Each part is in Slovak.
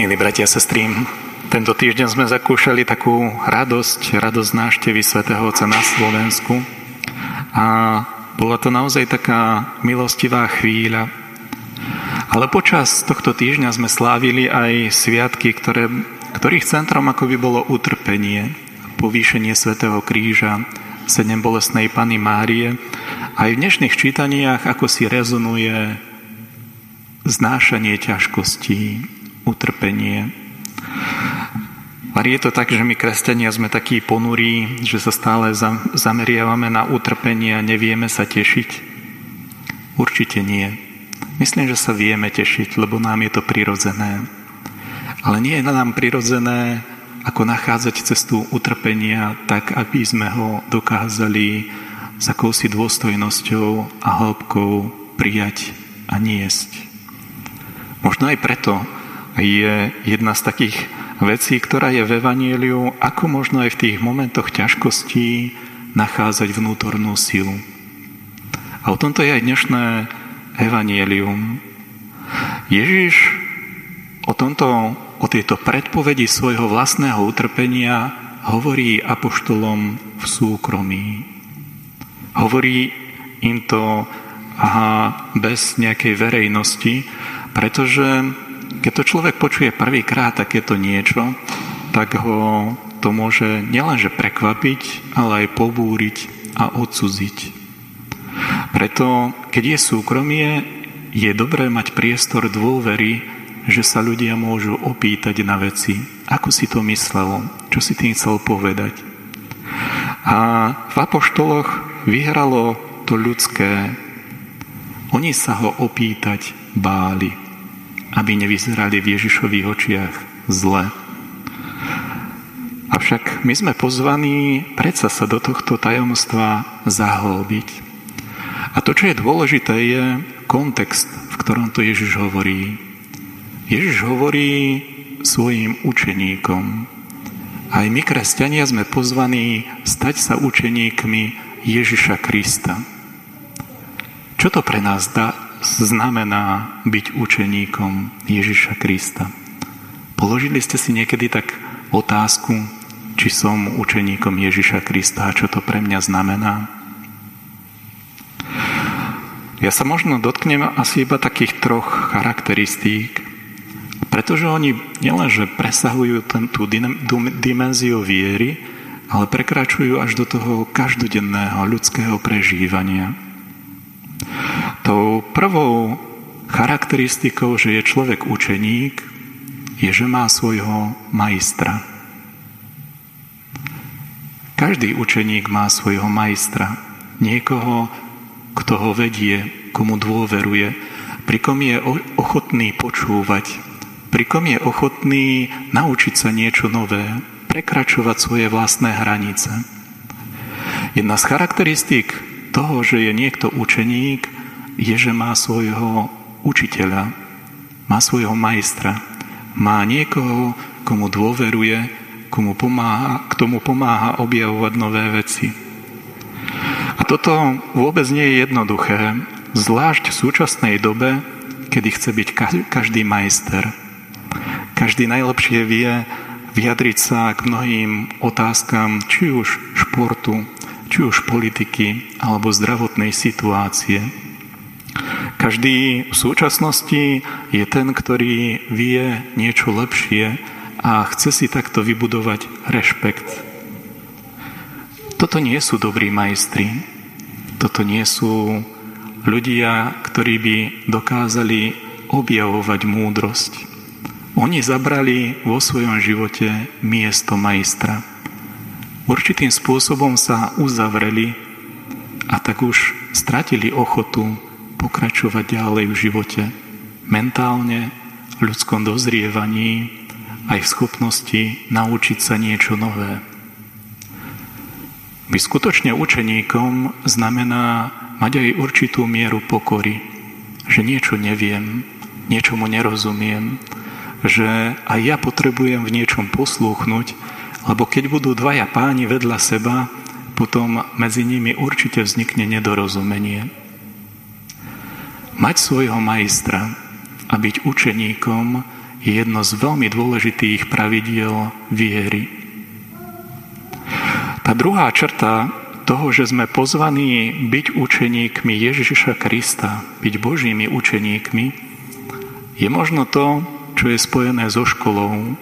Milí bratia a sestry, tento týždeň sme zakúšali takú radosť, radosť náštevy svätého Otca na Slovensku. A bola to naozaj taká milostivá chvíľa. Ale počas tohto týždňa sme slávili aj sviatky, ktoré, ktorých centrom ako by bolo utrpenie, povýšenie svätého kríža, sedem bolestnej Pany Márie. Aj v dnešných čítaniach ako si rezonuje znášanie ťažkostí, utrpenie. A je to tak, že my kresťania sme takí ponurí, že sa stále zameriavame na utrpenie a nevieme sa tešiť? Určite nie. Myslím, že sa vieme tešiť, lebo nám je to prirodzené. Ale nie je nám prirodzené, ako nachádzať cestu utrpenia tak, aby sme ho dokázali s akousi dôstojnosťou a hĺbkou prijať a niesť. Možno aj preto, je jedna z takých vecí, ktorá je v Evanieliu, ako možno aj v tých momentoch ťažkostí nachádzať vnútornú silu. A o tomto je aj dnešné Evanielium. Ježiš o, tomto, o tejto predpovedi svojho vlastného utrpenia hovorí apoštolom v súkromí. Hovorí im to aha, bez nejakej verejnosti, pretože keď to človek počuje prvýkrát takéto niečo, tak ho to môže nielenže prekvapiť, ale aj pobúriť a odsudziť. Preto, keď je súkromie, je dobré mať priestor dôvery, že sa ľudia môžu opýtať na veci. Ako si to myslelo? Čo si tým chcel povedať? A v apoštoloch vyhralo to ľudské. Oni sa ho opýtať báli aby nevyzerali v Ježišových očiach zle. Avšak my sme pozvaní predsa sa do tohto tajomstva zahlbiť. A to, čo je dôležité, je kontext, v ktorom to Ježiš hovorí. Ježiš hovorí svojim učeníkom. Aj my, kresťania, sme pozvaní stať sa učeníkmi Ježiša Krista. Čo to pre nás dá, znamená byť učeníkom Ježiša Krista. Položili ste si niekedy tak otázku, či som učeníkom Ježiša Krista a čo to pre mňa znamená? Ja sa možno dotknem asi iba takých troch charakteristík, pretože oni nielenže presahujú ten, tú dimenziu viery, ale prekračujú až do toho každodenného ľudského prežívania. Tou prvou charakteristikou, že je človek učeník, je, že má svojho majstra. Každý učeník má svojho majstra. Niekoho, kto ho vedie, komu dôveruje, pri kom je ochotný počúvať, pri kom je ochotný naučiť sa niečo nové, prekračovať svoje vlastné hranice. Jedna z charakteristík toho, že je niekto učeník, je, že má svojho učiteľa, má svojho majstra, má niekoho, komu dôveruje, komu pomáha, k tomu pomáha objavovať nové veci. A toto vôbec nie je jednoduché, zvlášť v súčasnej dobe, kedy chce byť každý majster. Každý najlepšie vie vyjadriť sa k mnohým otázkam, či už športu, či už politiky alebo zdravotnej situácie. Každý v súčasnosti je ten, ktorý vie niečo lepšie a chce si takto vybudovať rešpekt. Toto nie sú dobrí majstri. Toto nie sú ľudia, ktorí by dokázali objavovať múdrosť. Oni zabrali vo svojom živote miesto majstra určitým spôsobom sa uzavreli a tak už stratili ochotu pokračovať ďalej v živote mentálne, v ľudskom dozrievaní, aj v schopnosti naučiť sa niečo nové. Byť skutočne učeníkom znamená mať aj určitú mieru pokory, že niečo neviem, niečomu nerozumiem, že aj ja potrebujem v niečom poslúchnuť lebo keď budú dvaja páni vedľa seba, potom medzi nimi určite vznikne nedorozumenie. Mať svojho majstra a byť učeníkom je jedno z veľmi dôležitých pravidiel viery. Tá druhá črta toho, že sme pozvaní byť učeníkmi Ježiša Krista, byť Božími učeníkmi, je možno to, čo je spojené so školou.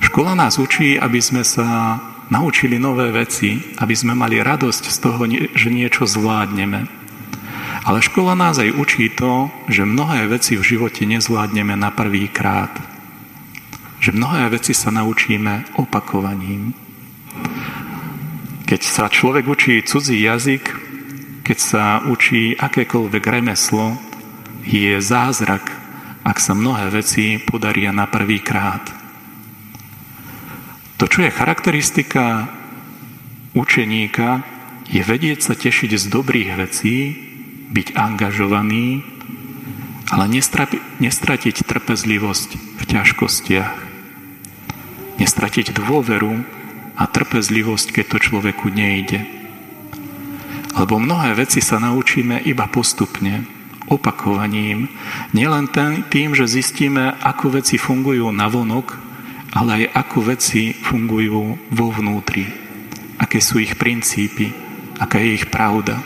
Škola nás učí, aby sme sa naučili nové veci, aby sme mali radosť z toho, že niečo zvládneme. Ale škola nás aj učí to, že mnohé veci v živote nezvládneme na prvý krát. Že mnohé veci sa naučíme opakovaním. Keď sa človek učí cudzí jazyk, keď sa učí akékoľvek remeslo, je zázrak, ak sa mnohé veci podaria na prvý krát. To, čo je charakteristika učeníka, je vedieť sa tešiť z dobrých vecí, byť angažovaný, ale nestratiť trpezlivosť v ťažkostiach. Nestratiť dôveru a trpezlivosť, keď to človeku nejde. Lebo mnohé veci sa naučíme iba postupne, opakovaním, nielen tým, že zistíme, ako veci fungujú na vonok, ale aj ako veci fungujú vo vnútri, aké sú ich princípy, aká je ich pravda.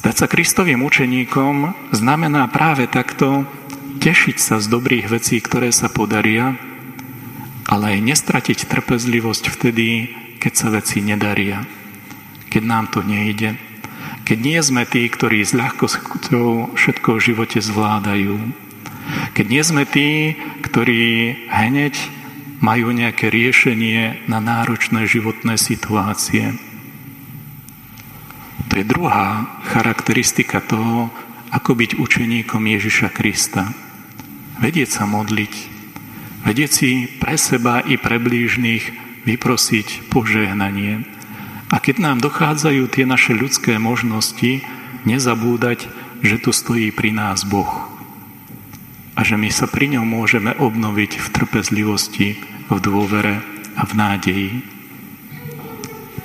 Stať sa Kristovým učeníkom znamená práve takto tešiť sa z dobrých vecí, ktoré sa podaria, ale aj nestratiť trpezlivosť vtedy, keď sa veci nedaria, keď nám to nejde, keď nie sme tí, ktorí s ľahkosťou všetko v živote zvládajú. Keď nie sme tí, ktorí hneď majú nejaké riešenie na náročné životné situácie. Je druhá charakteristika toho, ako byť učeníkom Ježiša Krista. Vedieť sa modliť, vedieť si pre seba i pre blížnych vyprosiť požehnanie, a keď nám dochádzajú tie naše ľudské možnosti, nezabúdať, že tu stojí pri nás Boh. A že my sa pri ňom môžeme obnoviť v trpezlivosti, v dôvere a v nádeji.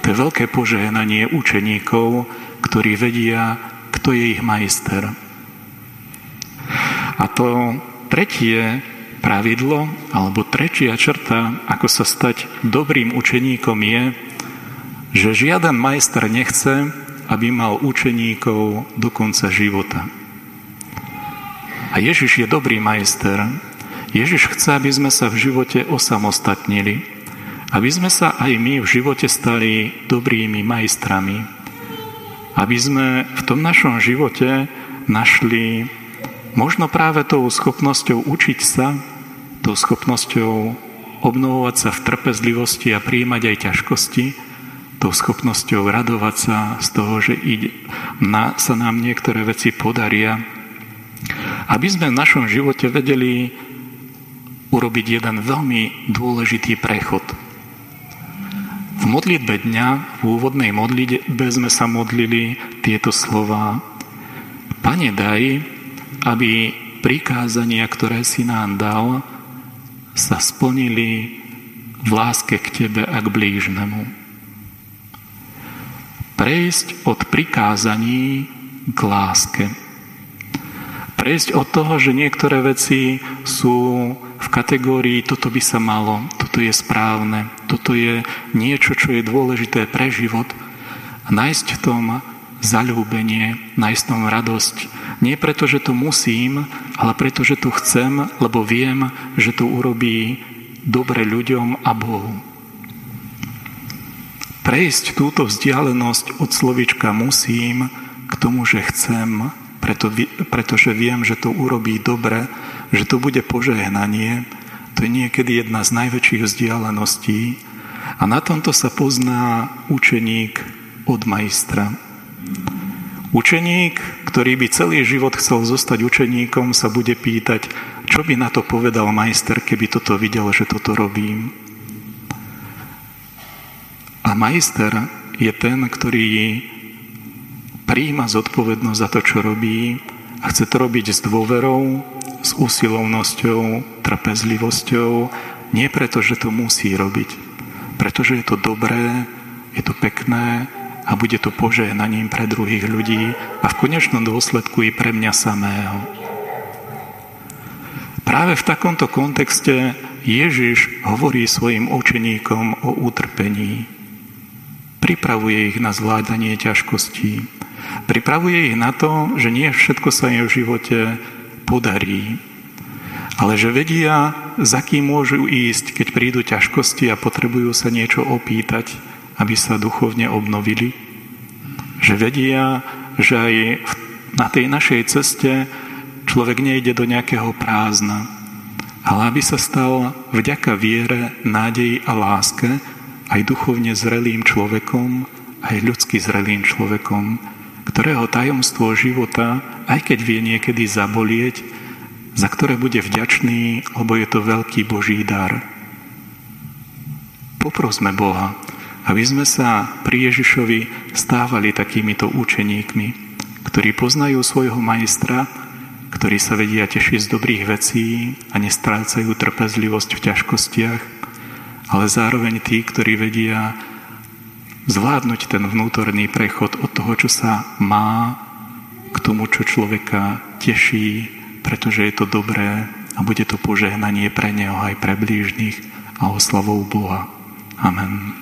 To je veľké požehnanie učeníkov, ktorí vedia, kto je ich majster. A to tretie pravidlo, alebo tretia črta, ako sa stať dobrým učeníkom je, že žiaden majster nechce, aby mal učeníkov do konca života. A Ježiš je dobrý majster. Ježiš chce, aby sme sa v živote osamostatnili, aby sme sa aj my v živote stali dobrými majstrami, aby sme v tom našom živote našli možno práve tou schopnosťou učiť sa, tou schopnosťou obnovovať sa v trpezlivosti a príjmať aj ťažkosti, tou schopnosťou radovať sa z toho, že ide, na, sa nám niektoré veci podaria, aby sme v našom živote vedeli urobiť jeden veľmi dôležitý prechod. Modlitbe dňa, v úvodnej modlitbe sme sa modlili tieto slova. Pane, daj, aby prikázania, ktoré si nám dal, sa splnili v láske k Tebe a k blížnemu prejsť od prikázaní k láske. Prejsť od toho, že niektoré veci sú v kategórii toto by sa malo, toto je správne, toto je niečo, čo je dôležité pre život a nájsť v tom zalúbenie, nájsť v tom radosť. Nie preto, že to musím, ale preto, že to chcem, lebo viem, že to urobí dobre ľuďom a Bohu prejsť túto vzdialenosť od slovička musím k tomu, že chcem, preto, pretože viem, že to urobí dobre, že to bude požehnanie, to je niekedy jedna z najväčších vzdialeností a na tomto sa pozná učeník od majstra. Učeník, ktorý by celý život chcel zostať učeníkom, sa bude pýtať, čo by na to povedal majster, keby toto videl, že toto robím. A majster je ten, ktorý príjima zodpovednosť za to, čo robí a chce to robiť s dôverou, s usilovnosťou, trpezlivosťou, nie preto, že to musí robiť, pretože je to dobré, je to pekné a bude to požehnaním pre druhých ľudí a v konečnom dôsledku i pre mňa samého. Práve v takomto kontexte Ježiš hovorí svojim učeníkom o utrpení. Pripravuje ich na zvládanie ťažkostí. Pripravuje ich na to, že nie všetko sa im v živote podarí, ale že vedia, za kým môžu ísť, keď prídu ťažkosti a potrebujú sa niečo opýtať, aby sa duchovne obnovili. Že vedia, že aj na tej našej ceste človek nejde do nejakého prázdna, ale aby sa stal vďaka viere, nádeji a láske aj duchovne zrelým človekom, aj ľudsky zrelým človekom, ktorého tajomstvo života, aj keď vie niekedy zabolieť, za ktoré bude vďačný, lebo je to veľký Boží dar. Poprosme Boha, aby sme sa pri Ježišovi stávali takýmito učeníkmi, ktorí poznajú svojho majstra, ktorí sa vedia tešiť z dobrých vecí a nestrácajú trpezlivosť v ťažkostiach, ale zároveň tí, ktorí vedia zvládnuť ten vnútorný prechod od toho, čo sa má, k tomu, čo človeka teší, pretože je to dobré a bude to požehnanie pre neho aj pre blížnych a oslavou Boha. Amen.